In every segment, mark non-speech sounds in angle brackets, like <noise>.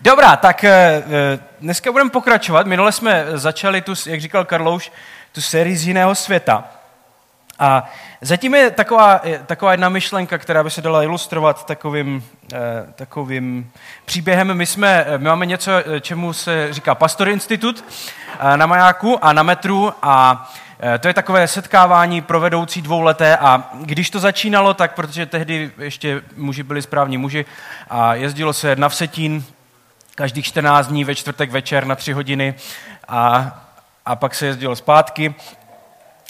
Dobrá, tak eh, eh, dneska budeme pokračovat. Minule jsme začali tu, jak říkal Karlouš, tu sérii z jiného světa. A zatím je taková, taková jedna myšlenka, která by se dala ilustrovat takovým, eh, takovým příběhem. My, jsme, my máme něco, čemu se říká Pastor Institut na Majáku a na metru a to je takové setkávání pro vedoucí dvouleté a když to začínalo, tak protože tehdy ještě muži byli správní muži a jezdilo se na Vsetín každých 14 dní ve čtvrtek večer na tři hodiny a, a pak se jezdilo zpátky.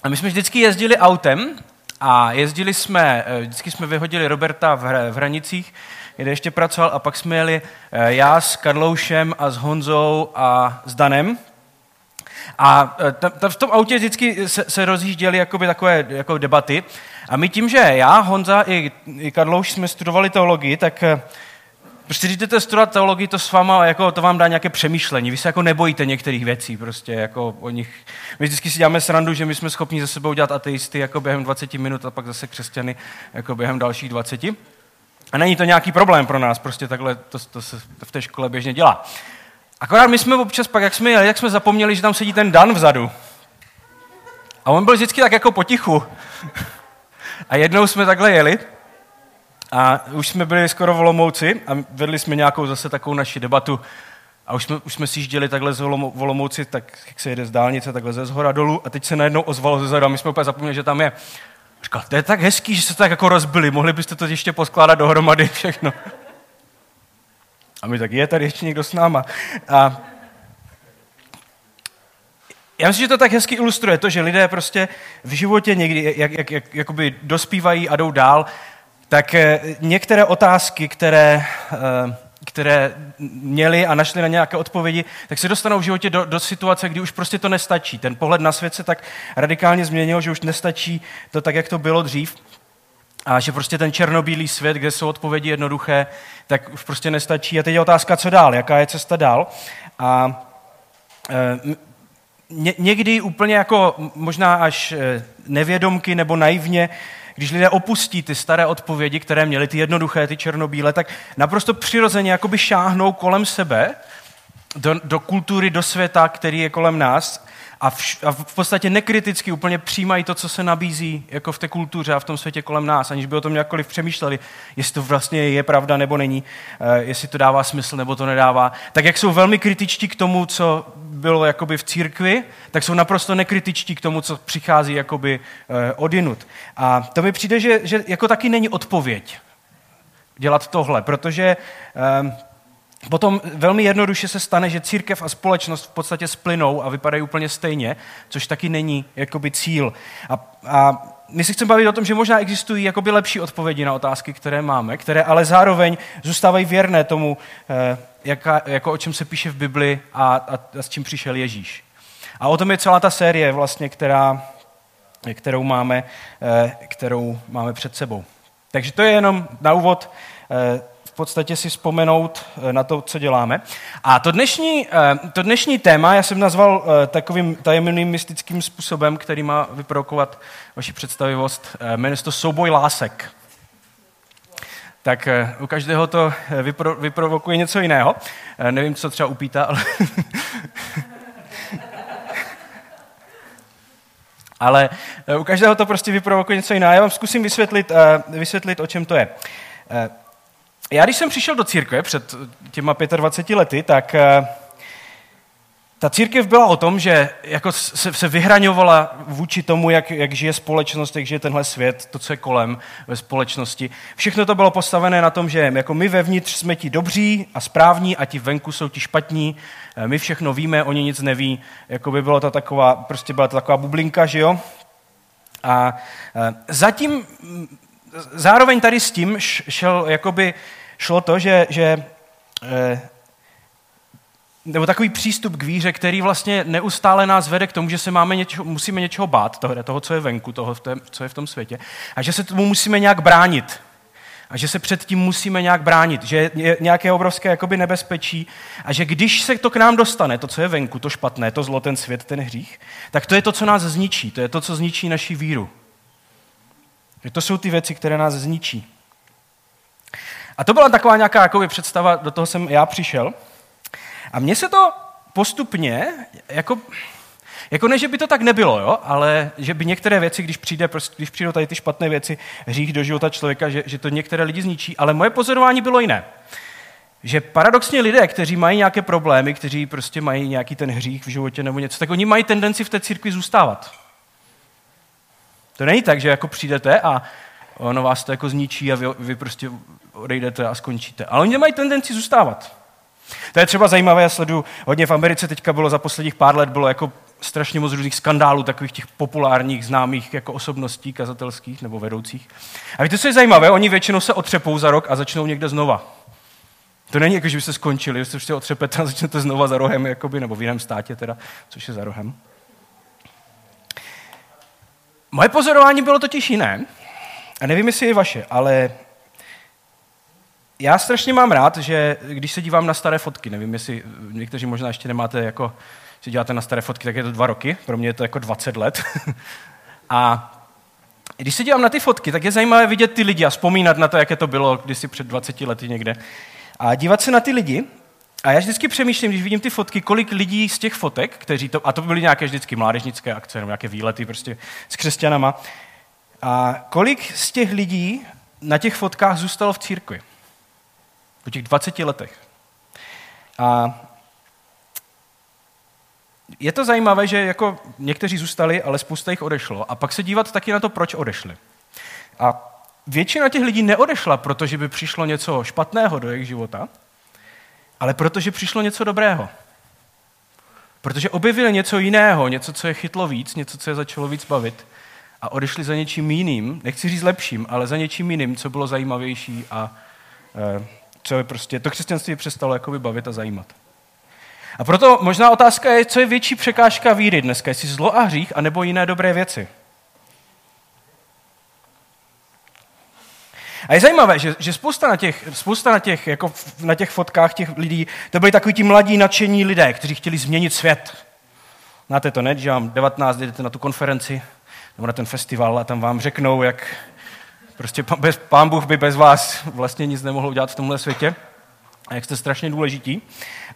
A my jsme vždycky jezdili autem a jezdili jsme, eh, vždycky jsme vyhodili Roberta v, v Hranicích, kde ještě pracoval a pak jsme jeli eh, já s Karloušem a s Honzou a s Danem. A eh, tam, tam v tom autě vždycky se, se rozjížděly takové jako debaty. A my tím, že já, Honza i, i Karlouš jsme studovali teologii, tak Prostě když jdete studovat teologii, to s váma, jako, to vám dá nějaké přemýšlení. Vy se jako nebojíte některých věcí, prostě jako o nich. My vždycky si děláme srandu, že my jsme schopni ze sebou dělat ateisty jako během 20 minut a pak zase křesťany jako během dalších 20. A není to nějaký problém pro nás, prostě takhle to, to se v té škole běžně dělá. Akorát my jsme občas pak, jak jsme jak jsme zapomněli, že tam sedí ten Dan vzadu. A on byl vždycky tak jako potichu. <laughs> A jednou jsme takhle jeli a už jsme byli skoro v Olomouci a vedli jsme nějakou zase takovou naši debatu a už jsme, už jsme si jížděli takhle z Olomouci, tak jak se jede z dálnice, takhle ze zhora dolů a teď se najednou ozvalo ze zadu a my jsme úplně zapomněli, že tam je. Říkal, to je tak hezký, že se tak jako rozbili, mohli byste to ještě poskládat dohromady všechno. A my tak, je tady ještě někdo s náma. A já myslím, že to tak hezky ilustruje to, že lidé prostě v životě někdy jak, jak, jak, jakoby dospívají a jdou dál tak eh, některé otázky, které, eh, které měli a našli na nějaké odpovědi, tak se dostanou v životě do, do situace, kdy už prostě to nestačí. Ten pohled na svět se tak radikálně změnil, že už nestačí to tak, jak to bylo dřív. A že prostě ten černobílý svět, kde jsou odpovědi jednoduché, tak už prostě nestačí. A teď je otázka, co dál, jaká je cesta dál. A e, někdy úplně jako možná až nevědomky nebo naivně když lidé opustí ty staré odpovědi, které měly ty jednoduché, ty černobílé, tak naprosto přirozeně jakoby šáhnou kolem sebe do, do kultury, do světa, který je kolem nás a v, a v podstatě nekriticky úplně přijímají to, co se nabízí jako v té kultuře a v tom světě kolem nás, aniž by o tom jakkoliv přemýšleli, jestli to vlastně je pravda nebo není, uh, jestli to dává smysl nebo to nedává. Tak jak jsou velmi kritičtí k tomu, co bylo jakoby v církvi, tak jsou naprosto nekritičtí k tomu, co přichází jakoby uh, odinut. A to mi přijde, že, že jako taky není odpověď dělat tohle, protože uh, Potom velmi jednoduše se stane, že církev a společnost v podstatě splynou a vypadají úplně stejně, což taky není jakoby cíl. A, a my si chceme bavit o tom, že možná existují jakoby lepší odpovědi na otázky, které máme, které ale zároveň zůstávají věrné tomu, eh, jaka, jako o čem se píše v Bibli a, a, a s čím přišel Ježíš. A o tom je celá ta série, vlastně, která, kterou, máme, eh, kterou máme před sebou. Takže to je jenom na úvod eh, podstatě si vzpomenout eh, na to, co děláme. A to dnešní, eh, to dnešní téma já jsem nazval eh, takovým tajemným mystickým způsobem, který má vyprovokovat vaši představivost. Jmenuje se to souboj lásek. Tak u každého to vypro, vyprovokuje něco jiného. Nevím, co třeba upítá, ale... <laughs> ale u každého to prostě vyprovokuje něco jiného. Já vám zkusím vysvětlit, vysvětlit o čem to je já když jsem přišel do církve před těma 25 lety, tak eh, ta církev byla o tom, že jako se, se vyhraňovala vůči tomu, jak, jak žije společnost, jak žije tenhle svět, to, co je kolem ve společnosti. Všechno to bylo postavené na tom, že jako my vevnitř jsme ti dobří a správní a ti venku jsou ti špatní. Eh, my všechno víme, oni nic neví. Jako by bylo to taková, prostě byla to taková bublinka, že jo? A eh, zatím zároveň tady s tím šel, jakoby, šlo to, že, že eh, nebo takový přístup k víře, který vlastně neustále nás vede k tomu, že se máme něčeho, musíme něčeho bát, toho, toho, co je venku, toho, co je v tom světě, a že se tomu musíme nějak bránit. A že se před tím musíme nějak bránit, že je nějaké obrovské jakoby nebezpečí a že když se to k nám dostane, to, co je venku, to špatné, to zlo, ten svět, ten hřích, tak to je to, co nás zničí, to je to, co zničí naši víru. To jsou ty věci, které nás zničí. A to byla taková nějaká jakoby, představa, do toho jsem já přišel. A mně se to postupně, jako, jako ne, že by to tak nebylo, jo, ale že by některé věci, když, přijde, když přijdou tady ty špatné věci, hřích do života člověka, že, že to některé lidi zničí, ale moje pozorování bylo jiné. Že paradoxně lidé, kteří mají nějaké problémy, kteří prostě mají nějaký ten hřích v životě nebo něco, tak oni mají tendenci v té církvi zůstávat. To není tak, že jako přijdete a ono vás to jako zničí a vy, vy prostě odejdete a skončíte. Ale oni mají tendenci zůstávat. To je třeba zajímavé, já sleduju hodně v Americe, teďka bylo za posledních pár let, bylo jako strašně moc různých skandálů, takových těch populárních, známých jako osobností kazatelských nebo vedoucích. A víte, co je zajímavé? Oni většinou se otřepou za rok a začnou někde znova. To není jako, že by se skončili, že se prostě otřepete a začnete znova za rohem, jakoby, nebo v jiném státě teda, což je za rohem. Moje pozorování bylo totiž jiné. A nevím, jestli je vaše, ale já strašně mám rád, že když se dívám na staré fotky, nevím, jestli někteří možná ještě nemáte jako, si děláte na staré fotky, tak je to dva roky, pro mě je to jako 20 let. <laughs> a když se dívám na ty fotky, tak je zajímavé vidět ty lidi a vzpomínat na to, jaké to bylo kdysi před 20 lety někde. A dívat se na ty lidi. A já vždycky přemýšlím, když vidím ty fotky, kolik lidí z těch fotek, kteří to, a to byly nějaké vždycky mládežnické akce, nebo nějaké výlety prostě s křesťanama, a kolik z těch lidí na těch fotkách zůstalo v církvi? Po těch 20 letech. A je to zajímavé, že jako někteří zůstali, ale spousta jich odešlo. A pak se dívat taky na to, proč odešli. A většina těch lidí neodešla, protože by přišlo něco špatného do jejich života, ale protože přišlo něco dobrého. Protože objevili něco jiného, něco, co je chytlo víc, něco, co je začalo víc bavit a odešli za něčím jiným, nechci říct lepším, ale za něčím jiným, co bylo zajímavější a e, co je prostě, to křesťanství přestalo jakoby bavit a zajímat. A proto možná otázka je, co je větší překážka víry dneska, jestli zlo a hřích, anebo jiné dobré věci. A je zajímavé, že, že spousta, na těch, spousta na, těch, jako na těch fotkách těch lidí, to byli takový ti mladí nadšení lidé, kteří chtěli změnit svět. Znáte to, ne? Že vám 19 jdete na tu konferenci nebo na ten festival a tam vám řeknou, jak prostě bez, pán Bůh by bez vás vlastně nic nemohl udělat v tomhle světě a jak jste strašně důležití.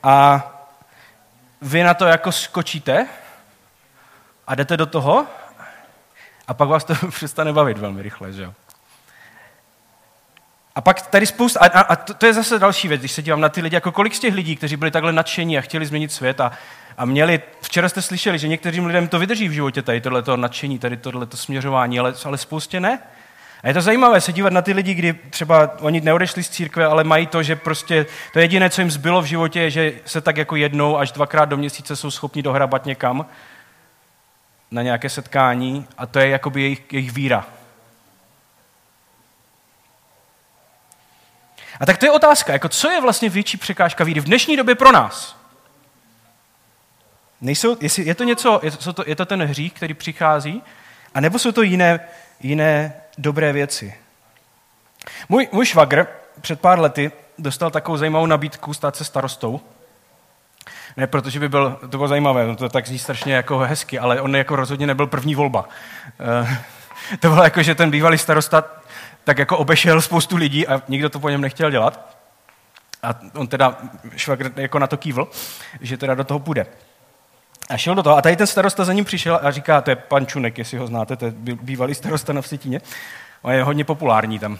A vy na to jako skočíte a jdete do toho a pak vás to <laughs> přestane bavit velmi rychle, že jo? A pak tady spousta, a, a, to, to je zase další věc, když se dívám na ty lidi, jako kolik z těch lidí, kteří byli takhle nadšení a chtěli změnit svět a, a měli, včera jste slyšeli, že některým lidem to vydrží v životě, tady tohleto nadšení, tady tohleto směřování, ale, ale spoustě ne. A je to zajímavé se dívat na ty lidi, kdy třeba oni neodešli z církve, ale mají to, že prostě to jediné, co jim zbylo v životě, je, že se tak jako jednou až dvakrát do měsíce jsou schopni dohrabat někam na nějaké setkání a to je jakoby jejich, jejich víra. A tak to je otázka, jako co je vlastně větší překážka víry v dnešní době pro nás? Nejsou, jestli je to něco, je to, je to ten hřích, který přichází, a nebo jsou to jiné, jiné dobré věci? Můj, můj švagr před pár lety dostal takovou zajímavou nabídku stát se starostou. Ne, protože by byl, to bylo zajímavé, no to tak zní strašně jako hezky, ale on jako rozhodně nebyl první volba. E, <laughs> to bylo jako, že ten bývalý starosta tak jako obešel spoustu lidí a nikdo to po něm nechtěl dělat. A on teda, švagr jako na to kývl, že teda do toho půjde. A šel do toho. A tady ten starosta za ním přišel a říká, to je pan Čunek, jestli ho znáte, to je bývalý starosta na Vsetíně. On je hodně populární tam.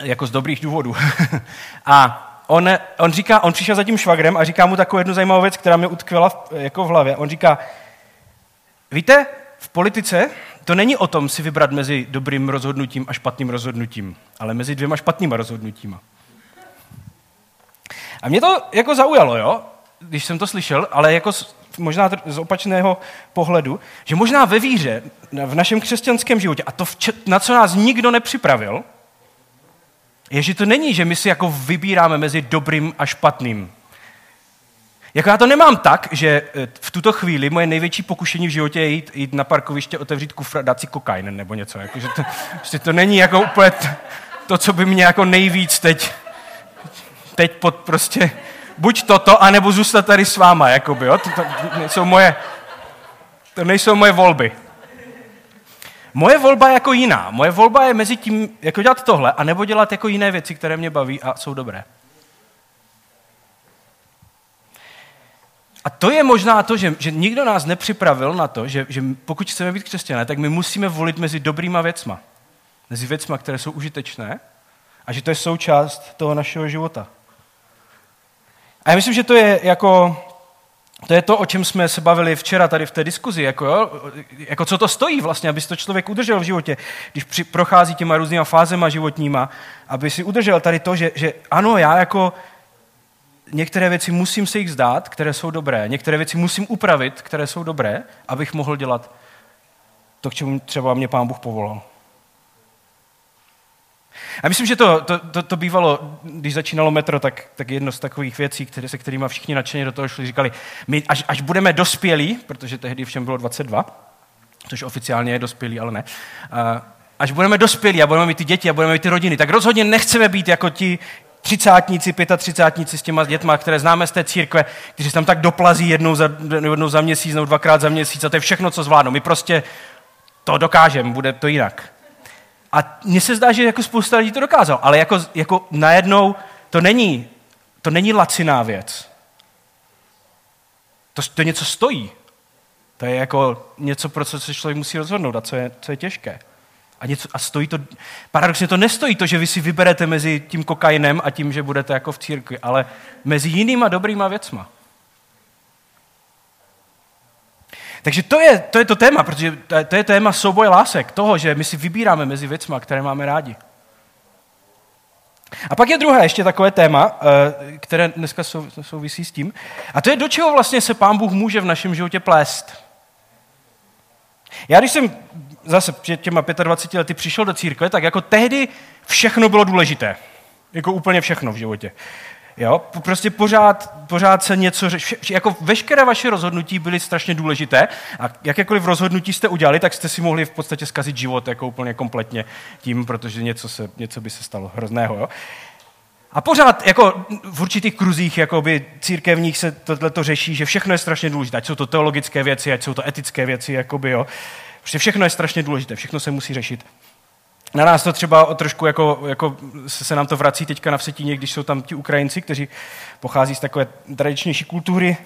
Jako z dobrých důvodů. <laughs> a on, on, říká, on přišel za tím švagrem a říká mu takovou jednu zajímavou věc, která mě utkvěla v, jako v hlavě. On říká, víte, v politice to není o tom si vybrat mezi dobrým rozhodnutím a špatným rozhodnutím, ale mezi dvěma špatnýma rozhodnutíma. A mě to jako zaujalo, jo, když jsem to slyšel, ale jako možná z opačného pohledu, že možná ve víře, v našem křesťanském životě, a to, na co nás nikdo nepřipravil, je, že to není, že my si jako vybíráme mezi dobrým a špatným. Jako já to nemám tak, že eh, v tuto chvíli moje největší pokušení v životě je jít, jít na parkoviště, otevřít kufr a dát si kokain nebo něco. Jako, že to, že to není jako úplně to, co by mě jako nejvíc teď, teď pod prostě buď toto, anebo zůstat tady s váma, jakoby, jo? To, to, nejsou moje, to nejsou moje volby. Moje volba je jako jiná. Moje volba je mezi tím, jako dělat tohle, a nebo dělat jako jiné věci, které mě baví a jsou dobré. A to je možná to, že, že nikdo nás nepřipravil na to, že, že pokud chceme být křesťané, tak my musíme volit mezi dobrýma věcma. Mezi věcma, které jsou užitečné a že to je součást toho našeho života. A já myslím, že to je jako to je to, o čem jsme se bavili včera tady v té diskuzi, jako, jo? jako co to stojí vlastně, aby si to člověk udržel v životě, když při, prochází těma různýma fázema životníma, aby si udržel tady to, že, že ano, já jako některé věci musím se jich zdát, které jsou dobré, některé věci musím upravit, které jsou dobré, abych mohl dělat to, k čemu třeba mě pán Bůh povolal. A myslím, že to, to, to, to bývalo, když začínalo metro, tak, tak jedno z takových věcí, které, se kterými všichni nadšeně do toho šli, říkali, my až, až budeme dospělí, protože tehdy všem bylo 22, což oficiálně je dospělí, ale ne, až budeme dospělí a budeme mít ty děti a budeme mít ty rodiny, tak rozhodně nechceme být jako ti třicátníci, pětatřicátníci s těma dětma, které známe z té církve, kteří se tam tak doplazí jednou za, jednou za měsíc nebo dvakrát za měsíc a to je všechno, co zvládnou. My prostě to dokážeme, bude to jinak. A mně se zdá, že jako spousta lidí to dokázal, ale jako, jako najednou to není, to není laciná věc. To, to něco stojí. To je jako něco, pro co se člověk musí rozhodnout a co je, co je těžké. A, něco, a stojí to, paradoxně to nestojí to, že vy si vyberete mezi tím kokainem a tím, že budete jako v církvi, ale mezi jinýma dobrýma věcma. Takže to je, to je to téma, protože to je téma souboje lásek, toho, že my si vybíráme mezi věcma, které máme rádi. A pak je druhé ještě takové téma, eh, které dneska souvisí s tím, a to je, do čeho vlastně se Pán Bůh může v našem životě plést. Já když jsem zase před těma 25 lety přišel do církve, tak jako tehdy všechno bylo důležité. Jako úplně všechno v životě. Jo? Prostě pořád, pořád se něco řeší. Jako veškeré vaše rozhodnutí byly strašně důležité a jakékoliv rozhodnutí jste udělali, tak jste si mohli v podstatě zkazit život jako úplně kompletně tím, protože něco, se, něco by se stalo hrozného. Jo? A pořád jako v určitých kruzích jakoby, církevních se tohle řeší, že všechno je strašně důležité. Ať jsou to teologické věci, ať jsou to etické věci. Jakoby, jo. Protože všechno je strašně důležité, všechno se musí řešit. Na nás to třeba trošku jako, jako se nám to vrací teďka na Vsetíně, když jsou tam ti Ukrajinci, kteří pochází z takové tradičnější kultury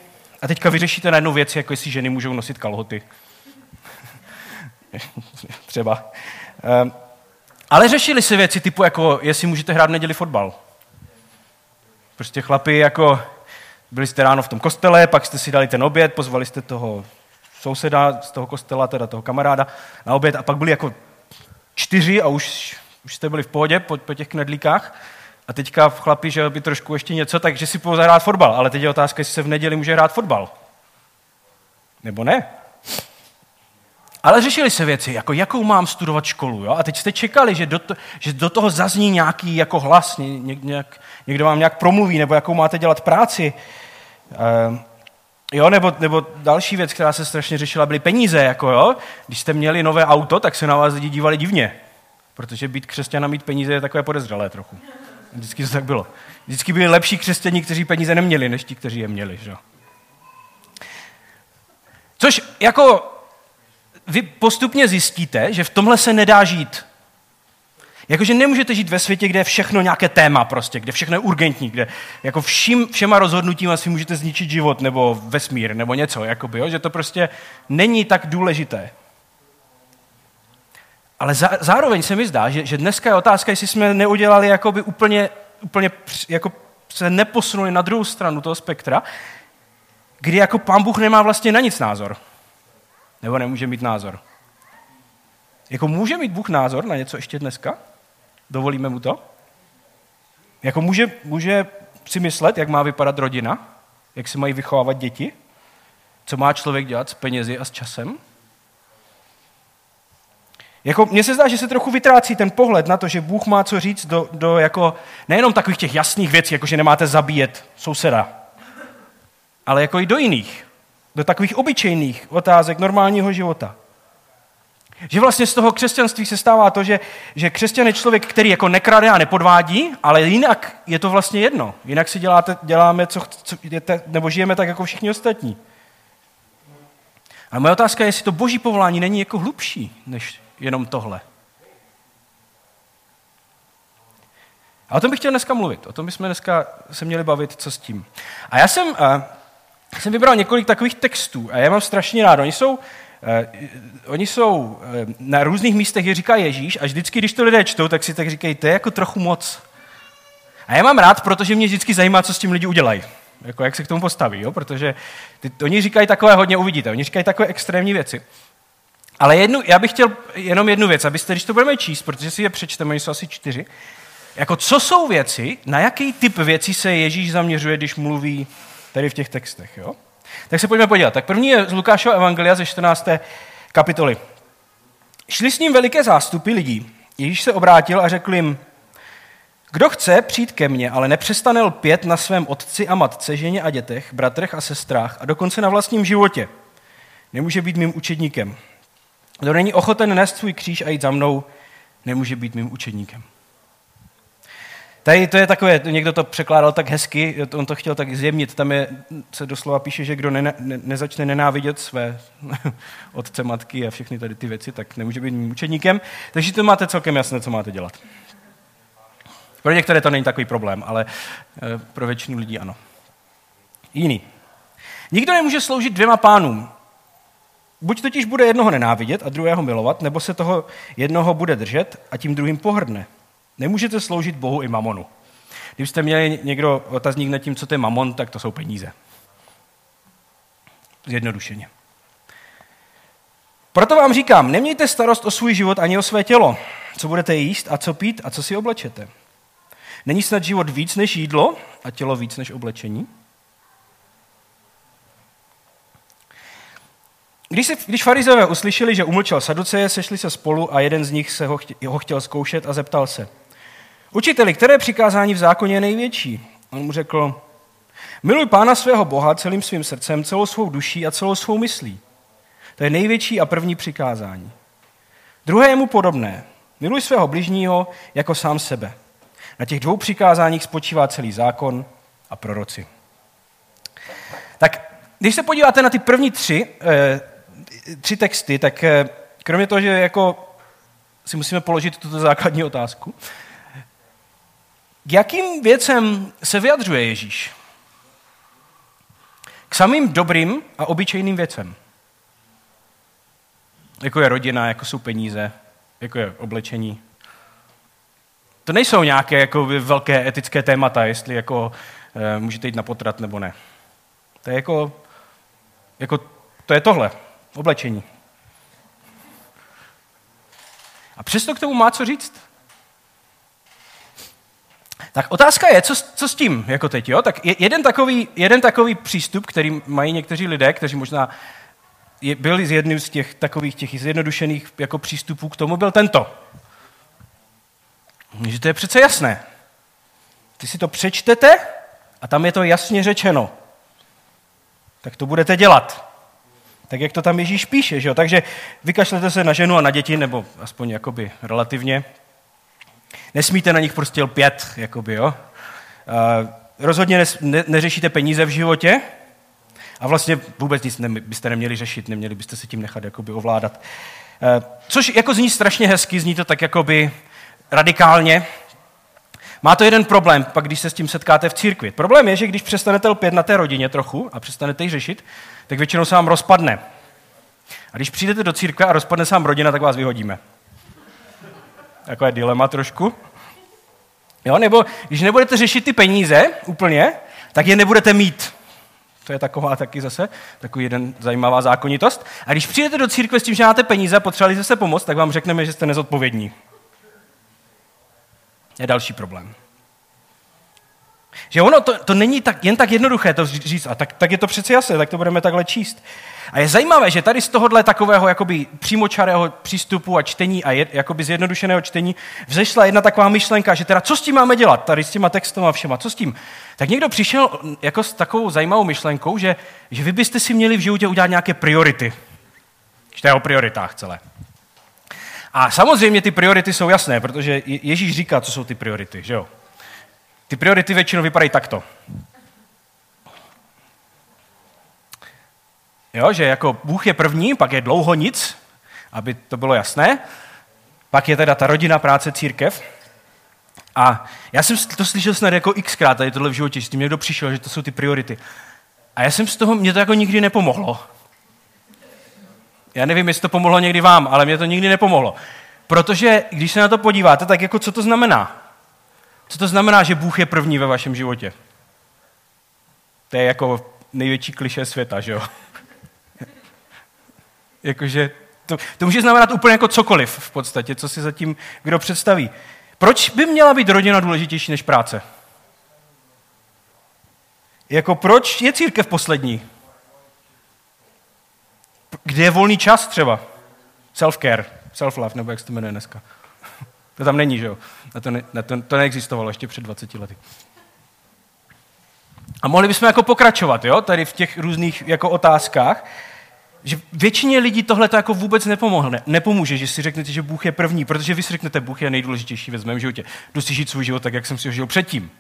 a teďka vyřešíte na jednu věc, jako jestli ženy můžou nosit kalhoty. <laughs> třeba. Um, ale řešili se věci typu, jako jestli můžete hrát v neděli fotbal. Prostě chlapi jako, byli jste ráno v tom kostele, pak jste si dali ten oběd, pozvali jste toho souseda z toho kostela, teda toho kamaráda na oběd a pak byli jako čtyři a už, už jste byli v pohodě po, po těch knedlíkách. A teďka v chlapi, že by trošku ještě něco, takže si pouze hrát fotbal. Ale teď je otázka, jestli se v neděli může hrát fotbal. Nebo ne? Ale řešili se věci, jako jakou mám studovat školu. Jo? A teď jste čekali, že do, to, že do toho zazní nějaký jako hlas, ně, nějak, někdo vám nějak promluví, nebo jakou máte dělat práci. Ehm, Jo, nebo, nebo další věc, která se strašně řešila, byly peníze. Jako jo. Když jste měli nové auto, tak se na vás lidi dívali divně. Protože být křesťan a mít peníze je takové podezřelé trochu. Vždycky to tak bylo. Vždycky byli lepší křesťaní, kteří peníze neměli, než ti, kteří je měli. Že? Což jako vy postupně zjistíte, že v tomhle se nedá žít. Jakože nemůžete žít ve světě, kde je všechno nějaké téma prostě, kde všechno je urgentní, kde jako vším, všema rozhodnutíma si můžete zničit život nebo vesmír nebo něco, jakoby, jo? že to prostě není tak důležité. Ale za, zároveň se mi zdá, že, že dneska je otázka, jestli jsme neudělali jakoby úplně, úplně jako se neposunuli na druhou stranu toho spektra, kdy jako pán Bůh nemá vlastně na nic názor. Nebo nemůže mít názor. Jako může mít Bůh názor na něco ještě dneska? Dovolíme mu to? Jako může, může si myslet, jak má vypadat rodina? Jak se mají vychovávat děti? Co má člověk dělat s penězi a s časem? Jako, mně se zdá, že se trochu vytrácí ten pohled na to, že Bůh má co říct do, do jako, nejenom takových těch jasných věcí, jako že nemáte zabíjet souseda, ale jako i do jiných, do takových obyčejných otázek normálního života. Že vlastně z toho křesťanství se stává to, že, že křesťan je člověk, který jako nekrade a nepodvádí, ale jinak je to vlastně jedno. Jinak si děláte, děláme, co, co jdete, nebo žijeme tak jako všichni ostatní. A moje otázka je, jestli to boží povolání není jako hlubší, než jenom tohle. A o tom bych chtěl dneska mluvit. O tom bychom dneska se měli bavit, co s tím. A já jsem, uh, jsem vybral několik takových textů a já mám strašně rád. Oni jsou, oni jsou uh, na různých místech, je říká Ježíš, a vždycky, když to lidé čtou, tak si tak říkají, to je jako trochu moc. A já mám rád, protože mě vždycky zajímá, co s tím lidi udělají. Jako jak se k tomu postaví, jo? protože ty, oni říkají takové hodně, uvidíte, oni říkají takové extrémní věci. Ale jednu, já bych chtěl jenom jednu věc, abyste, když to budeme číst, protože si je přečteme, oni jsou asi čtyři, jako co jsou věci, na jaký typ věcí se Ježíš zaměřuje, když mluví tady v těch textech. Jo? Tak se pojďme podívat. Tak první je z Lukášova evangelia ze 14. kapitoly. Šli s ním veliké zástupy lidí. Ježíš se obrátil a řekl jim, kdo chce přijít ke mně, ale nepřestane lpět na svém otci a matce, ženě a dětech, bratrech a sestrách a dokonce na vlastním životě, nemůže být mým učedníkem. Kdo není ochoten nést svůj kříž a jít za mnou, nemůže být mým učedníkem. Tady to je takové, někdo to překládal tak hezky, on to chtěl tak zjemnit. Tam je, se doslova píše, že kdo ne, ne, nezačne nenávidět své <laughs> otce, matky a všechny tady ty věci, tak nemůže být mým učedníkem. Takže to máte celkem jasné, co máte dělat. Pro některé to není takový problém, ale eh, pro většinu lidí ano. Jiný. Nikdo nemůže sloužit dvěma pánům. Buď totiž bude jednoho nenávidět a druhého milovat, nebo se toho jednoho bude držet a tím druhým pohrdne. Nemůžete sloužit Bohu i mamonu. Kdybyste měli někdo otazník nad tím, co to je mamon, tak to jsou peníze. Zjednodušeně. Proto vám říkám, nemějte starost o svůj život ani o své tělo, co budete jíst a co pít a co si oblečete. Není snad život víc než jídlo a tělo víc než oblečení? Když, se, když farizové uslyšeli, že umlčel Saduceje, sešli se spolu a jeden z nich se ho, ho chtěl zkoušet a zeptal se. Učiteli, které přikázání v zákoně je největší? On mu řekl, miluj pána svého Boha celým svým srdcem, celou svou duší a celou svou myslí. To je největší a první přikázání. Druhé je mu podobné. Miluj svého bližního jako sám sebe. Na těch dvou přikázáních spočívá celý zákon a proroci. Tak když se podíváte na ty první tři, eh, tři texty, tak eh, kromě toho, že jako si musíme položit tuto základní otázku, k jakým věcem se vyjadřuje Ježíš? K samým dobrým a obyčejným věcem. Jako je rodina, jako jsou peníze, jako je oblečení, to nejsou nějaké jako velké etické témata, jestli jako, e, můžete jít na potrat nebo ne. To je jako, jako, to je tohle, oblečení. A přesto k tomu má co říct. Tak otázka je, co, co s tím jako teď, jo? Tak jeden takový, jeden takový přístup, který mají někteří lidé, kteří možná byli z jedním z těch takových těch zjednodušených jako přístupů k tomu, byl tento. Že to je přece jasné. Ty si to přečtete a tam je to jasně řečeno. Tak to budete dělat. Tak jak to tam Ježíš píše, že jo? Takže vykašlete se na ženu a na děti, nebo aspoň jakoby relativně. Nesmíte na nich prostě lpět, jakoby, jo? Rozhodně ne, ne, neřešíte peníze v životě a vlastně vůbec nic byste neměli řešit, neměli byste se tím nechat jakoby ovládat. Uh, což jako zní strašně hezky, zní to tak jakoby radikálně. Má to jeden problém, pak když se s tím setkáte v církvi. Problém je, že když přestanete lpět na té rodině trochu a přestanete ji řešit, tak většinou se vám rozpadne. A když přijdete do církve a rozpadne se vám rodina, tak vás vyhodíme. Takové dilema trošku. Jo, nebo když nebudete řešit ty peníze úplně, tak je nebudete mít. To je taková taky zase takový jeden zajímavá zákonitost. A když přijdete do církve s tím, že máte peníze a potřebovali jste se pomoct, tak vám řekneme, že jste nezodpovědní je další problém. Že ono to, to není tak, jen tak jednoduché to říct, a tak, tak je to přece jasné, tak to budeme takhle číst. A je zajímavé, že tady z tohohle takového jakoby přímočarého přístupu a čtení a je, jakoby zjednodušeného čtení vzešla jedna taková myšlenka, že teda co s tím máme dělat, tady s těma textama a všema, co s tím? Tak někdo přišel jako s takovou zajímavou myšlenkou, že, že vy byste si měli v životě udělat nějaké priority. Čte o prioritách celé. A samozřejmě ty priority jsou jasné, protože Ježíš říká, co jsou ty priority, že jo? Ty priority většinou vypadají takto. Jo, že jako Bůh je první, pak je dlouho nic, aby to bylo jasné. Pak je teda ta rodina, práce, církev. A já jsem to slyšel snad jako xkrát tady tohle v životě, že s tím někdo přišel, že to jsou ty priority. A já jsem z toho, mě to jako nikdy nepomohlo. Já nevím, jestli to pomohlo někdy vám, ale mě to nikdy nepomohlo. Protože když se na to podíváte, tak jako co to znamená? Co to znamená, že Bůh je první ve vašem životě? To je jako největší kliše světa, že jo? <laughs> Jakože to, to může znamenat úplně jako cokoliv v podstatě, co si zatím kdo představí. Proč by měla být rodina důležitější než práce? Jako proč je církev poslední? Kde je volný čas třeba? Self-care, self-love, nebo jak se to jmenuje dneska. To tam není, že jo? Na to, ne, na to, to neexistovalo ještě před 20 lety. A mohli bychom jako pokračovat, jo, tady v těch různých jako otázkách, že většině lidí tohle to jako vůbec nepomohne, nepomůže, že si řeknete, že Bůh je první, protože vy si řeknete, Bůh je nejdůležitější ve mém životě. Jdu si žít svůj život tak, jak jsem si ho žil předtím.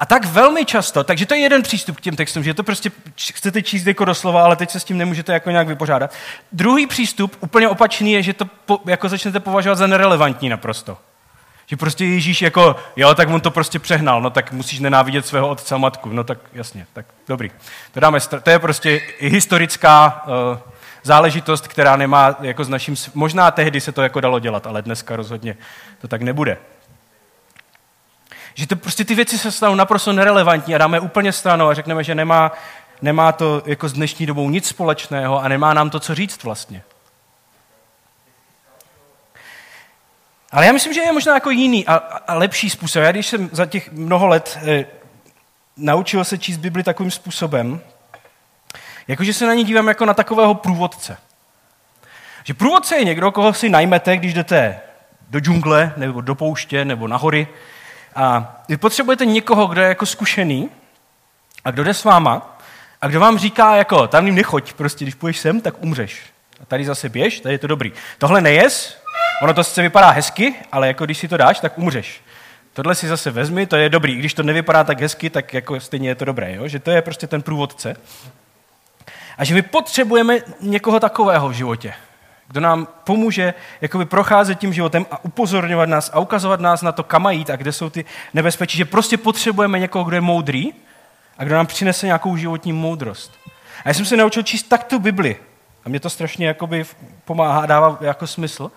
A tak velmi často, takže to je jeden přístup k těm textům, že to prostě chcete číst jako doslova, ale teď se s tím nemůžete jako nějak vypořádat. Druhý přístup, úplně opačný, je, že to po, jako začnete považovat za nerelevantní naprosto. Že prostě Ježíš jako, jo, tak on to prostě přehnal, no tak musíš nenávidět svého otce a matku. No tak jasně, tak dobrý. To, dáme, to je prostě historická uh, záležitost, která nemá jako s naším, možná tehdy se to jako dalo dělat, ale dneska rozhodně to tak nebude. Že to prostě ty věci se stanou naprosto nerelevantní a dáme úplně stranou a řekneme, že nemá, nemá to jako s dnešní dobou nic společného a nemá nám to co říct vlastně. Ale já myslím, že je možná jako jiný a, a lepší způsob. Já když jsem za těch mnoho let e, naučil se číst Bibli takovým způsobem, jakože se na ní dívám jako na takového průvodce. Že průvodce je někdo, koho si najmete, když jdete do džungle, nebo do pouště, nebo na hory. A vy potřebujete někoho, kdo je jako zkušený a kdo jde s váma a kdo vám říká jako, tam ním nechoď, prostě když půjdeš sem, tak umřeš. A tady zase běž, tady je to dobrý. Tohle nejes, Ono to sice vypadá hezky, ale jako když si to dáš, tak umřeš. Tohle si zase vezmi, to je dobrý. Když to nevypadá tak hezky, tak jako stejně je to dobré. Jo? Že to je prostě ten průvodce. A že my potřebujeme někoho takového v životě, kdo nám pomůže jakoby procházet tím životem a upozorňovat nás a ukazovat nás na to, kam jít a kde jsou ty nebezpečí. Že prostě potřebujeme někoho, kdo je moudrý a kdo nám přinese nějakou životní moudrost. A já jsem se naučil číst tak tu Bibli. A mě to strašně jakoby pomáhá, dává jako smysl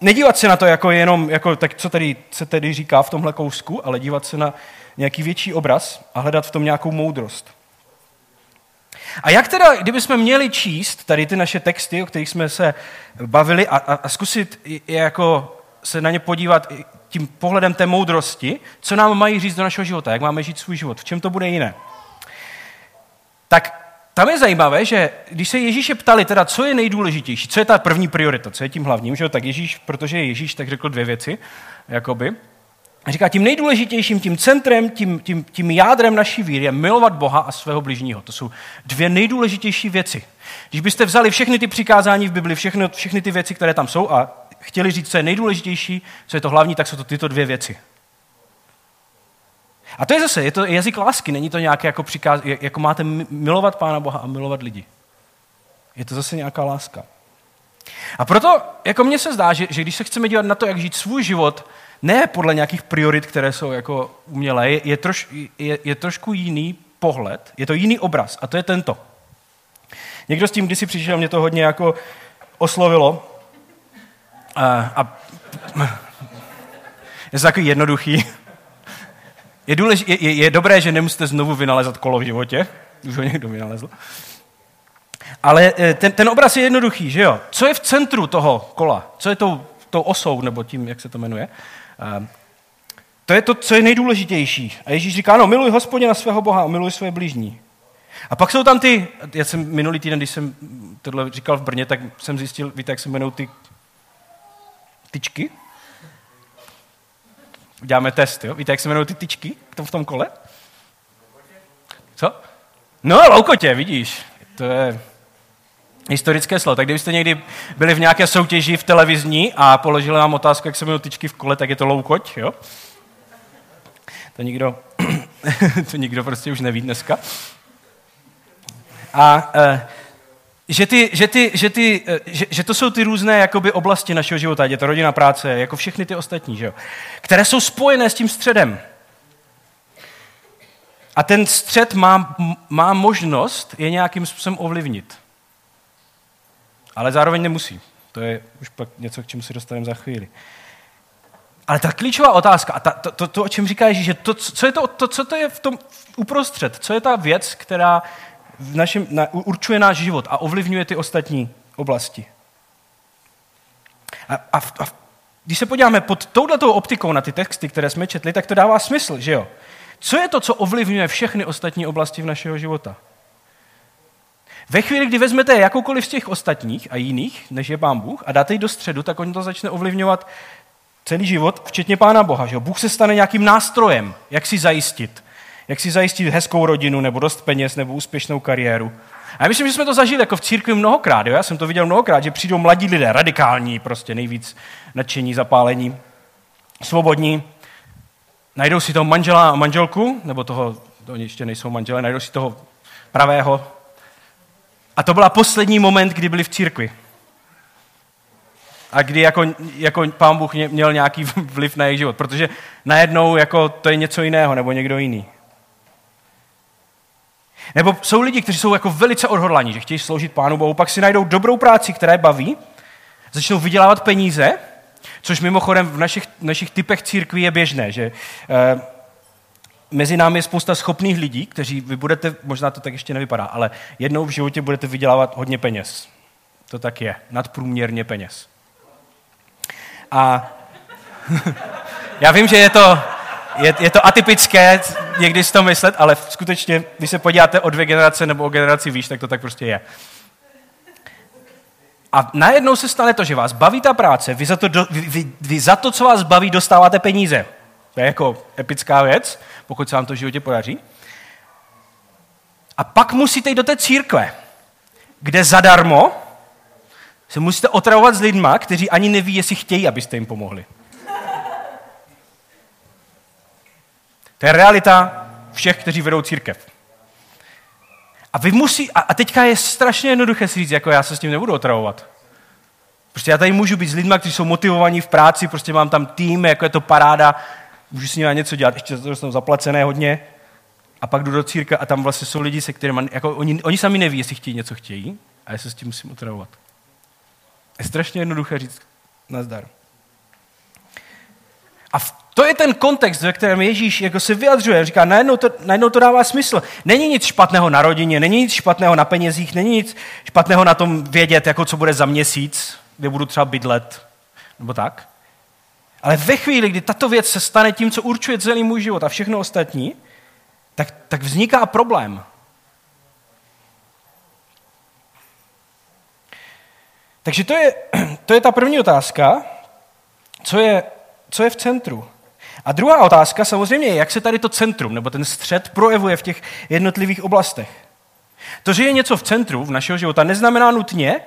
nedívat se na to jako jenom, jako, tak co tady se tedy říká v tomhle kousku, ale dívat se na nějaký větší obraz a hledat v tom nějakou moudrost. A jak teda, kdybychom měli číst tady ty naše texty, o kterých jsme se bavili a, a, a zkusit jako se na ně podívat tím pohledem té moudrosti, co nám mají říct do našeho života, jak máme žít svůj život, v čem to bude jiné. Tak tam je zajímavé, že když se Ježíše ptali, teda, co je nejdůležitější, co je ta první priorita, co je tím hlavním, že tak Ježíš, protože je Ježíš, tak řekl dvě věci, jakoby. A říká, tím nejdůležitějším, tím centrem, tím, tím, tím jádrem naší víry je milovat Boha a svého bližního. To jsou dvě nejdůležitější věci. Když byste vzali všechny ty přikázání v Bibli, všechny, všechny ty věci, které tam jsou a chtěli říct, co je nejdůležitější, co je to hlavní, tak jsou to tyto dvě věci. A to je zase, je to jazyk lásky, není to nějaké jako přikáz, jako máte milovat Pána Boha a milovat lidi. Je to zase nějaká láska. A proto, jako mně se zdá, že, že když se chceme dívat na to, jak žít svůj život, ne podle nějakých priorit, které jsou jako umělé, je, je, troš, je, je trošku jiný pohled, je to jiný obraz a to je tento. Někdo s tím kdysi přišel, mě to hodně jako oslovilo a, a <laughs> je to takový jednoduchý. Je, důlež, je, je, dobré, že nemusíte znovu vynalezat kolo v životě. Už ho někdo vynalezl. Ale eh, ten, ten obraz je jednoduchý, že jo? Co je v centru toho kola? Co je tou, tou osou, nebo tím, jak se to jmenuje? Ehm, to je to, co je nejdůležitější. A Ježíš říká, ano, miluj hospodina svého Boha a miluj své blížní. A pak jsou tam ty, já jsem minulý týden, když jsem tohle říkal v Brně, tak jsem zjistil, víte, jak se jmenují ty tyčky? Uděláme test, jo? Víte, jak se jmenují ty tyčky v tom kole? Co? No, loukotě, vidíš. To je historické slovo. Tak kdybyste někdy byli v nějaké soutěži v televizní a položili vám otázku, jak se jmenují tyčky v kole, tak je to loukoť, jo? To nikdo, <clears throat> to nikdo prostě už neví dneska. A uh, že, ty, že, ty, že, ty, že, že to jsou ty různé jakoby, oblasti našeho života, je to rodina, práce, jako všechny ty ostatní, že jo? které jsou spojené s tím středem. A ten střed má, má možnost je nějakým způsobem ovlivnit. Ale zároveň nemusí. To je už pak něco, k čemu se dostaneme za chvíli. Ale ta klíčová otázka, a ta, to, to, to, o čem říká Ježíš, že to, co je to, to, co to je v tom uprostřed, co je ta věc, která v našem, na, určuje náš život a ovlivňuje ty ostatní oblasti. A, a, a když se podíváme pod touhletou optikou na ty texty, které jsme četli, tak to dává smysl, že jo? Co je to, co ovlivňuje všechny ostatní oblasti v našeho života? Ve chvíli, kdy vezmete jakoukoliv z těch ostatních a jiných, než je Pán Bůh, a dáte ji do středu, tak on to začne ovlivňovat celý život, včetně Pána Boha. Že Bůh se stane nějakým nástrojem, jak si zajistit. Jak si zajistit hezkou rodinu, nebo dost peněz, nebo úspěšnou kariéru. A já myslím, že jsme to zažili jako v církvi mnohokrát. Jo? Já jsem to viděl mnohokrát, že přijdou mladí lidé, radikální, prostě nejvíc nadšení, zapálení, svobodní, najdou si toho manžela a manželku, nebo toho, to oni ještě nejsou manželé, najdou si toho pravého. A to byla poslední moment, kdy byli v církvi. A kdy jako, jako pán Bůh měl nějaký <laughs> vliv na jejich život. Protože najednou jako to je něco jiného, nebo někdo jiný. Nebo jsou lidi, kteří jsou jako velice odhodlaní, že chtějí sloužit Pánu Bohu, pak si najdou dobrou práci, která je baví, začnou vydělávat peníze Což mimochodem v našich, našich typech církví je běžné, že eh, mezi námi je spousta schopných lidí, kteří vy budete, možná to tak ještě nevypadá, ale jednou v životě budete vydělávat hodně peněz. To tak je, nadprůměrně peněz. A <laughs> já vím, že je to, je, je to atypické někdy si to myslet, ale skutečně, když se podíváte o dvě generace nebo o generaci výš, tak to tak prostě je. A najednou se stane to, že vás baví ta práce, vy za to, do, vy, vy, vy za to, co vás baví, dostáváte peníze. To je jako epická věc, pokud se vám to v životě podaří. A pak musíte jít do té církve, kde zadarmo se musíte otravovat s lidma, kteří ani neví, jestli chtějí, abyste jim pomohli. To je realita všech, kteří vedou církev. A vy musí, a, a teďka je strašně jednoduché si říct, jako já se s tím nebudu otravovat. Prostě já tady můžu být s lidmi, kteří jsou motivovaní v práci, prostě mám tam tým, jako je to paráda, můžu s nimi něco dělat, ještě to jsou zaplacené hodně. A pak jdu do círka a tam vlastně jsou lidi, se kterými, jako oni, oni sami neví, jestli chtějí něco chtějí, a já se s tím musím otravovat. Je strašně jednoduché říct nazdar. A to je ten kontext, ve kterém Ježíš jako se vyjadřuje. Říká, najednou to, najednou to dává smysl. Není nic špatného na rodině, není nic špatného na penězích, není nic špatného na tom vědět, jako co bude za měsíc, kde budu třeba bydlet, nebo tak. Ale ve chvíli, kdy tato věc se stane tím, co určuje celý můj život a všechno ostatní, tak, tak vzniká problém. Takže to je, <clears throat> to je ta první otázka, co je, co je v centru. A druhá otázka samozřejmě je, jak se tady to centrum nebo ten střed projevuje v těch jednotlivých oblastech. To, že je něco v centru v našeho života, neznamená nutně,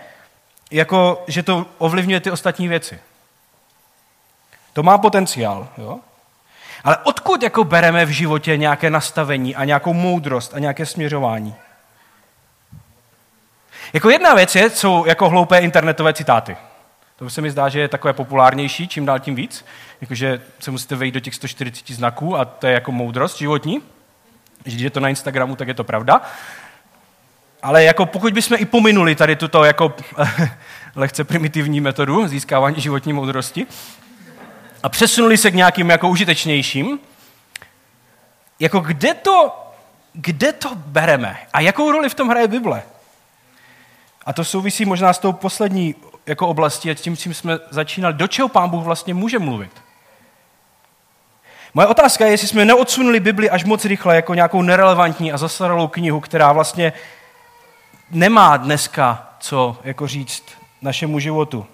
jako, že to ovlivňuje ty ostatní věci. To má potenciál, jo? Ale odkud jako bereme v životě nějaké nastavení a nějakou moudrost a nějaké směřování? Jako jedna věc je, jsou jako hloupé internetové citáty. To se mi zdá, že je takové populárnější, čím dál tím víc. Jakože se musíte vejít do těch 140 znaků a to je jako moudrost životní. Když je to na Instagramu, tak je to pravda. Ale jako pokud bychom i pominuli tady tuto jako <laughs> lehce primitivní metodu získávání životní moudrosti a přesunuli se k nějakým jako užitečnějším, jako kde to, kde to bereme a jakou roli v tom hraje Bible? A to souvisí možná s tou poslední jako oblasti a tím, čím jsme začínali, do čeho Pán Bůh vlastně může mluvit. Moje otázka je, jestli jsme neodsunuli Bibli až moc rychle jako nějakou nerelevantní a zastaralou knihu, která vlastně nemá dneska co jako říct našemu životu.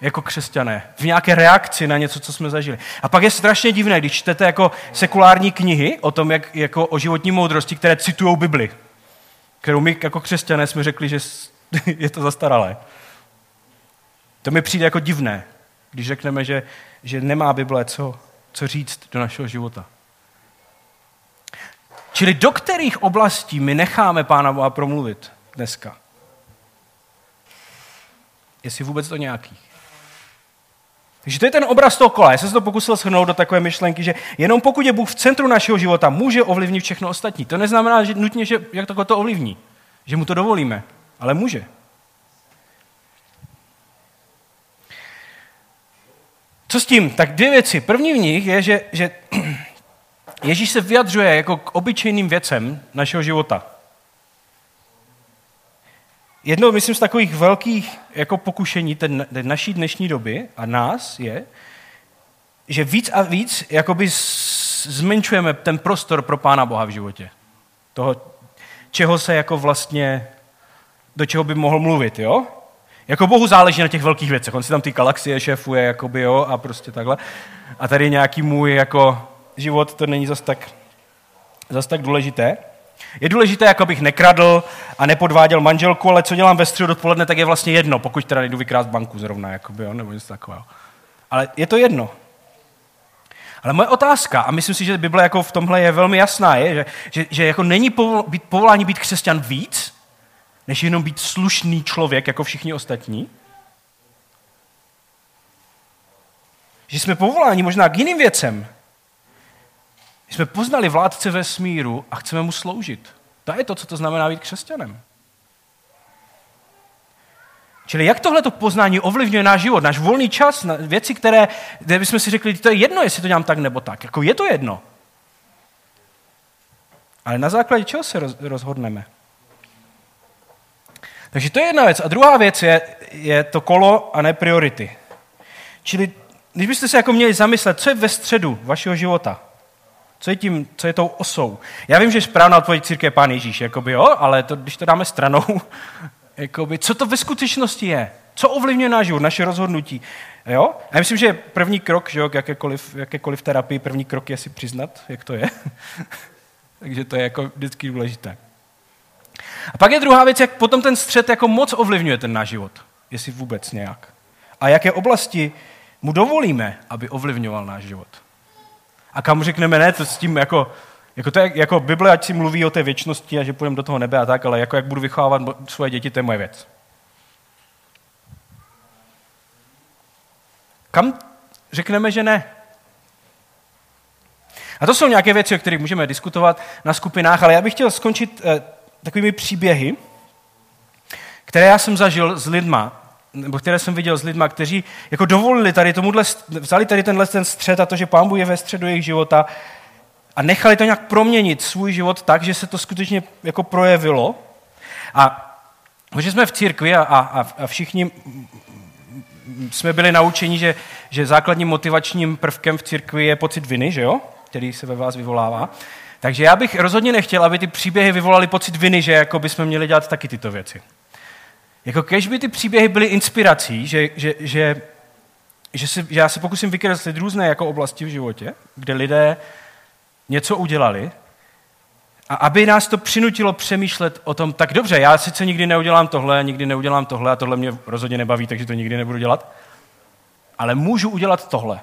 Jako křesťané. V nějaké reakci na něco, co jsme zažili. A pak je strašně divné, když čtete jako sekulární knihy o tom, jak, jako o životní moudrosti, které citují Bibli. Kterou my jako křesťané jsme řekli, že <laughs> je to zastaralé. To mi přijde jako divné, když řekneme, že, že nemá Bible co, co říct do našeho života. Čili do kterých oblastí my necháme Pána Boha promluvit dneska? Jestli vůbec to nějakých. Takže to je ten obraz toho kola. Já jsem se to pokusil shrnout do takové myšlenky, že jenom pokud je Bůh v centru našeho života, může ovlivnit všechno ostatní. To neznamená že nutně, že jak takhle to ovlivní, že mu to dovolíme, ale může. Co s tím? Tak dvě věci. První v nich je, že, že <clears throat> Ježíš se vyjadřuje jako k obyčejným věcem našeho života. Jedno, myslím, z takových velkých jako pokušení ten, ten naší dnešní doby a nás je, že víc a víc jakoby zmenšujeme ten prostor pro Pána Boha v životě. Toho, čeho se jako vlastně, do čeho by mohl mluvit, jo? Jako Bohu záleží na těch velkých věcech. On si tam ty galaxie šéfuje, jakoby, jo, a prostě takhle. A tady nějaký můj jako život, to není zas tak, zas tak důležité. Je důležité, jako bych nekradl a nepodváděl manželku, ale co dělám ve středu odpoledne, tak je vlastně jedno, pokud teda nejdu vykrást banku zrovna, jakoby, jo, nebo něco takového. Ale je to jedno. Ale moje otázka, a myslím si, že Bible jako v tomhle je velmi jasná, je, že, že, že jako není povol, být, povolání být křesťan víc, než jenom být slušný člověk, jako všichni ostatní. Že jsme povoláni možná k jiným věcem, jsme poznali vládce ve smíru a chceme mu sloužit. To je to, co to znamená být křesťanem. Čili jak tohleto poznání ovlivňuje náš život, náš volný čas, věci, které, kde bychom si řekli, to je jedno, jestli to dělám tak nebo tak. Jako je to jedno. Ale na základě čeho se rozhodneme? Takže to je jedna věc. A druhá věc je, je to kolo a ne priority. Čili když byste se jako měli zamyslet, co je ve středu vašeho života, co je, tím, co je tou osou? Já vím, že správná odpověď církve je pán Ježíš, jakoby, jo, ale to, když to dáme stranou, <laughs> jakoby, co to ve skutečnosti je? Co ovlivňuje náš život, naše rozhodnutí? Jo? A já myslím, že první krok že jo, k jakékoliv, jakékoliv terapii, první krok je si přiznat, jak to je. <laughs> Takže to je jako vždycky důležité. A pak je druhá věc, jak potom ten střed jako moc ovlivňuje ten náš život, jestli vůbec nějak. A jaké oblasti mu dovolíme, aby ovlivňoval náš život. A kam řekneme, ne, to s tím jako, jako, to je, jako Bible, ať si mluví o té věčnosti a že půjdeme do toho nebe a tak, ale jako jak budu vychovávat svoje děti, to je moje věc. Kam řekneme, že ne? A to jsou nějaké věci, o kterých můžeme diskutovat na skupinách, ale já bych chtěl skončit eh, takovými příběhy, které já jsem zažil s lidma, nebo které jsem viděl s lidma, kteří jako dovolili tady tomuhle, vzali tady tenhle ten střed a to, že pán Bůh je ve středu jejich života a nechali to nějak proměnit svůj život tak, že se to skutečně jako projevilo. A protože jsme v církvi a, a, a všichni jsme byli naučeni, že, že základním motivačním prvkem v církvi je pocit viny, že jo? který se ve vás vyvolává. Takže já bych rozhodně nechtěl, aby ty příběhy vyvolaly pocit viny, že jako bychom měli dělat taky tyto věci. Jako kež by ty příběhy byly inspirací, že, že, že, že, si, že já se pokusím vykreslit různé jako oblasti v životě, kde lidé něco udělali a aby nás to přinutilo přemýšlet o tom, tak dobře, já sice nikdy neudělám tohle, nikdy neudělám tohle a tohle mě rozhodně nebaví, takže to nikdy nebudu dělat, ale můžu udělat tohle.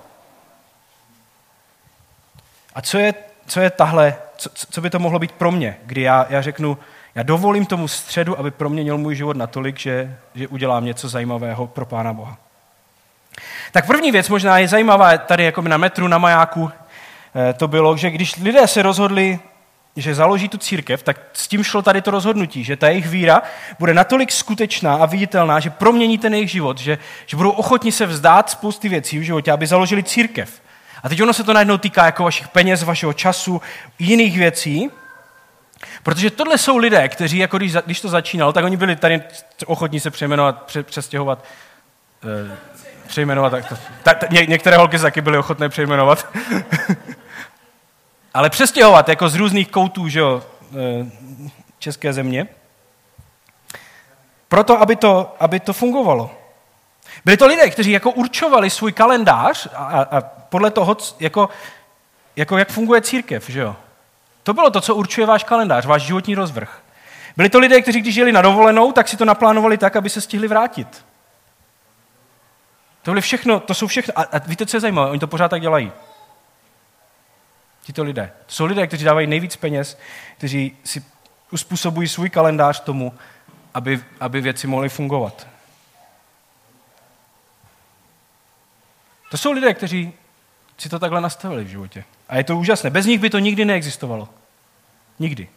A co je, co je tahle, co, co by to mohlo být pro mě, kdy já, já řeknu, já dovolím tomu středu, aby proměnil můj život natolik, že, že udělám něco zajímavého pro Pána Boha. Tak první věc možná je zajímavá tady jako na metru, na majáku, eh, to bylo, že když lidé se rozhodli, že založí tu církev, tak s tím šlo tady to rozhodnutí, že ta jejich víra bude natolik skutečná a viditelná, že promění ten jejich život, že, že budou ochotni se vzdát spousty věcí v životě, aby založili církev. A teď ono se to najednou týká jako vašich peněz, vašeho času, jiných věcí, Protože tohle jsou lidé, kteří, jako když, když to začínalo, tak oni byli tady ochotní se přejmenovat, pře, přestěhovat, e, přejmenovat, tak to, ta, ta, ně, některé holky se taky byly ochotné přejmenovat. <laughs> Ale přestěhovat jako z různých koutů že jo, e, české země. Proto, aby to, aby to fungovalo. Byli to lidé, kteří jako určovali svůj kalendář a, a, podle toho, jako, jako jak funguje církev, že jo? To bylo to, co určuje váš kalendář, váš životní rozvrh. Byli to lidé, kteří když jeli na dovolenou, tak si to naplánovali tak, aby se stihli vrátit. To byly všechno, to jsou všechno. A, a víte, co je zajímavé? Oni to pořád tak dělají. Tito lidé. To jsou lidé, kteří dávají nejvíc peněz, kteří si uspůsobují svůj kalendář tomu, aby, aby věci mohly fungovat. To jsou lidé, kteří si to takhle nastavili v životě. A je to úžasné. Bez nich by to nikdy neexistovalo. Nikdy.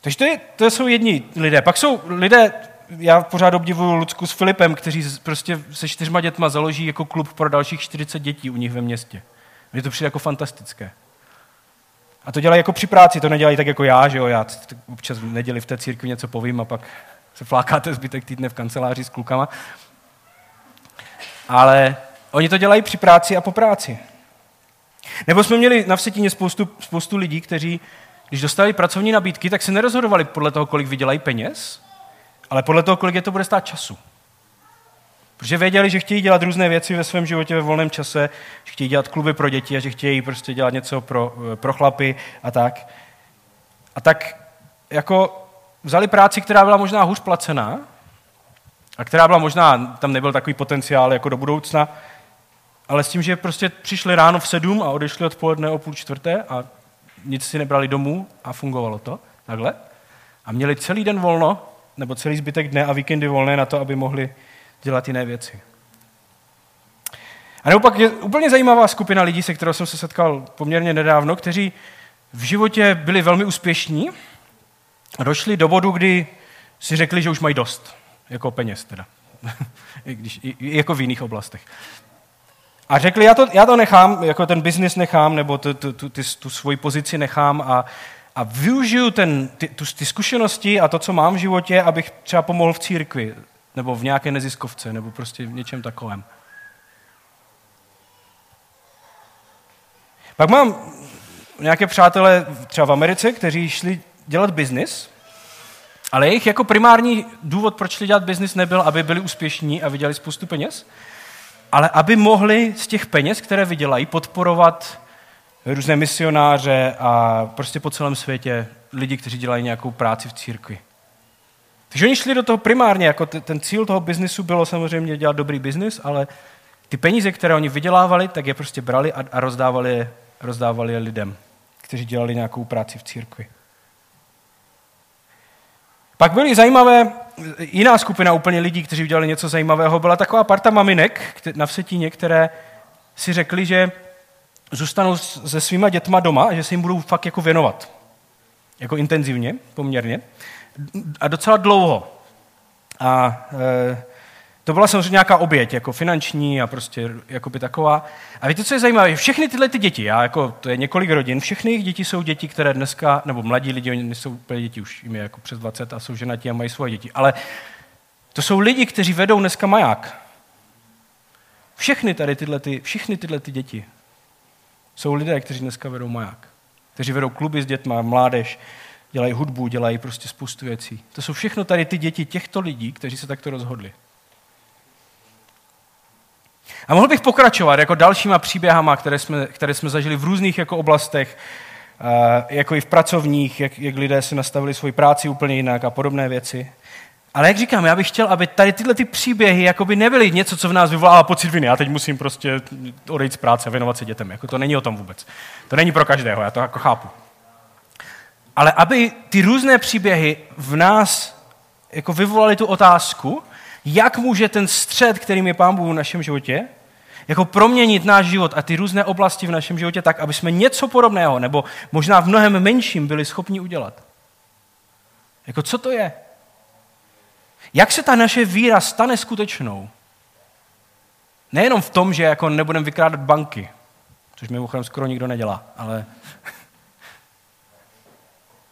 Takže to, je, to jsou jedni lidé. Pak jsou lidé, já pořád obdivuju Lucku s Filipem, kteří prostě se čtyřma dětma založí jako klub pro dalších 40 dětí u nich ve městě. Mně to přijde jako fantastické. A to dělají jako při práci, to nedělají tak jako já, že jo, já občas v neděli v té církvi něco povím a pak se flákáte zbytek týdne v kanceláři s klukama. Ale oni to dělají při práci a po práci. Nebo jsme měli na Vsetíně spoustu, spoustu lidí, kteří, když dostali pracovní nabídky, tak se nerozhodovali podle toho, kolik vydělají peněz, ale podle toho, kolik je to bude stát času. Protože věděli, že chtějí dělat různé věci ve svém životě ve volném čase, že chtějí dělat kluby pro děti a že chtějí prostě dělat něco pro, pro chlapy a tak. A tak jako vzali práci, která byla možná hůř placená a která byla možná, tam nebyl takový potenciál jako do budoucna, ale s tím, že prostě přišli ráno v sedm a odešli odpoledne o půl čtvrté a nic si nebrali domů a fungovalo to takhle. A měli celý den volno, nebo celý zbytek dne a víkendy volné na to, aby mohli dělat jiné věci. A nebo pak je úplně zajímavá skupina lidí, se kterou jsem se setkal poměrně nedávno, kteří v životě byli velmi úspěšní a došli do bodu, kdy si řekli, že už mají dost, jako peněz teda, <laughs> I když, i jako v jiných oblastech. A řekli, já to, já to nechám, jako ten biznis nechám, nebo tu, tu, tu, tu, tu svoji pozici nechám a, a využiju ten, ty, tu, ty zkušenosti a to, co mám v životě, abych třeba pomohl v církvi, nebo v nějaké neziskovce, nebo prostě v něčem takovém. Pak mám nějaké přátelé třeba v Americe, kteří šli dělat biznis, ale jejich jako primární důvod, proč šli dělat biznis, nebyl, aby byli úspěšní a vydělali spoustu peněz, ale aby mohli z těch peněz, které vydělají, podporovat různé misionáře a prostě po celém světě lidi, kteří dělají nějakou práci v církvi. Takže oni šli do toho primárně, jako ten cíl toho biznisu bylo samozřejmě dělat dobrý biznis, ale ty peníze, které oni vydělávali, tak je prostě brali a, a rozdávali, je, rozdávali je lidem, kteří dělali nějakou práci v církvi. Pak byly zajímavé, jiná skupina úplně lidí, kteří udělali něco zajímavého, byla taková parta maminek na Vsetíně, které si řekli, že zůstanou se svýma dětma doma a že se jim budou fakt jako věnovat. Jako intenzivně, poměrně a docela dlouho. A e, to byla samozřejmě nějaká oběť, jako finanční a prostě jako by taková. A víte, co je zajímavé? Všechny tyhle ty děti, já jako, to je několik rodin, všechny jejich děti jsou děti, které dneska, nebo mladí lidi, oni nejsou úplně děti, už jim je jako přes 20 a jsou ženatí a mají svoje děti. Ale to jsou lidi, kteří vedou dneska maják. Všechny tady tyhle, ty, všechny tyhle ty děti jsou lidé, kteří dneska vedou maják. Kteří vedou kluby s dětma, mládež, dělají hudbu, dělají prostě spoustu věcí. To jsou všechno tady ty děti těchto lidí, kteří se takto rozhodli. A mohl bych pokračovat jako dalšíma příběhama, které jsme, které jsme zažili v různých jako oblastech, jako i v pracovních, jak, jak lidé si nastavili svoji práci úplně jinak a podobné věci. Ale jak říkám, já bych chtěl, aby tady tyhle ty příběhy jakoby nebyly něco, co v nás vyvolává pocit viny. Já teď musím prostě odejít z práce a věnovat se dětem. Jako to není o tom vůbec. To není pro každého, já to jako chápu ale aby ty různé příběhy v nás jako vyvolaly tu otázku, jak může ten střed, kterým je Pán Bůh v našem životě, jako proměnit náš život a ty různé oblasti v našem životě tak, aby jsme něco podobného, nebo možná v mnohem menším byli schopni udělat. Jako co to je? Jak se ta naše víra stane skutečnou? Nejenom v tom, že jako nebudeme vykrádat banky, což mimochodem skoro nikdo nedělá, ale <laughs>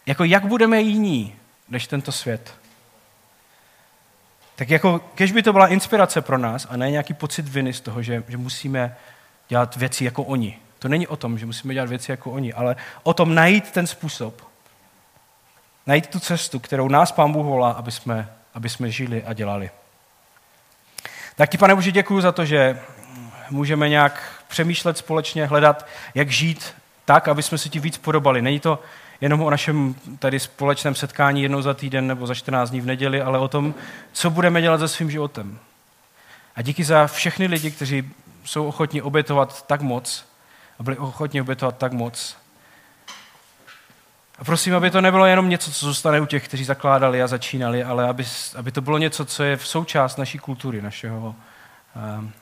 jako jak budeme jiní než tento svět? Tak jako, kež by to byla inspirace pro nás a ne nějaký pocit viny z toho, že, že musíme dělat věci jako oni. To není o tom, že musíme dělat věci jako oni, ale o tom najít ten způsob. Najít tu cestu, kterou nás Pán Bůh volá, aby jsme, aby jsme žili a dělali. Tak ti, pane Bože, děkuji za to, že můžeme nějak přemýšlet společně, hledat, jak žít tak, aby jsme se ti víc podobali. Není to jenom o našem tady společném setkání jednou za týden nebo za 14 dní v neděli, ale o tom, co budeme dělat se svým životem. A díky za všechny lidi, kteří jsou ochotní obětovat tak moc, a byli ochotni obětovat tak moc. A prosím, aby to nebylo jenom něco, co zůstane u těch, kteří zakládali a začínali, ale aby, aby to bylo něco, co je v součást naší kultury, našeho, um,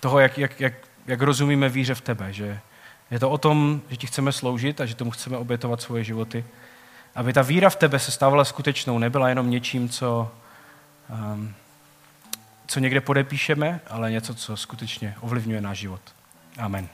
toho, jak, jak, jak, jak rozumíme víře v tebe, že je to o tom, že ti chceme sloužit a že tomu chceme obětovat svoje životy. Aby ta víra v tebe se stávala skutečnou, nebyla jenom něčím, co, um, co někde podepíšeme, ale něco, co skutečně ovlivňuje náš život. Amen.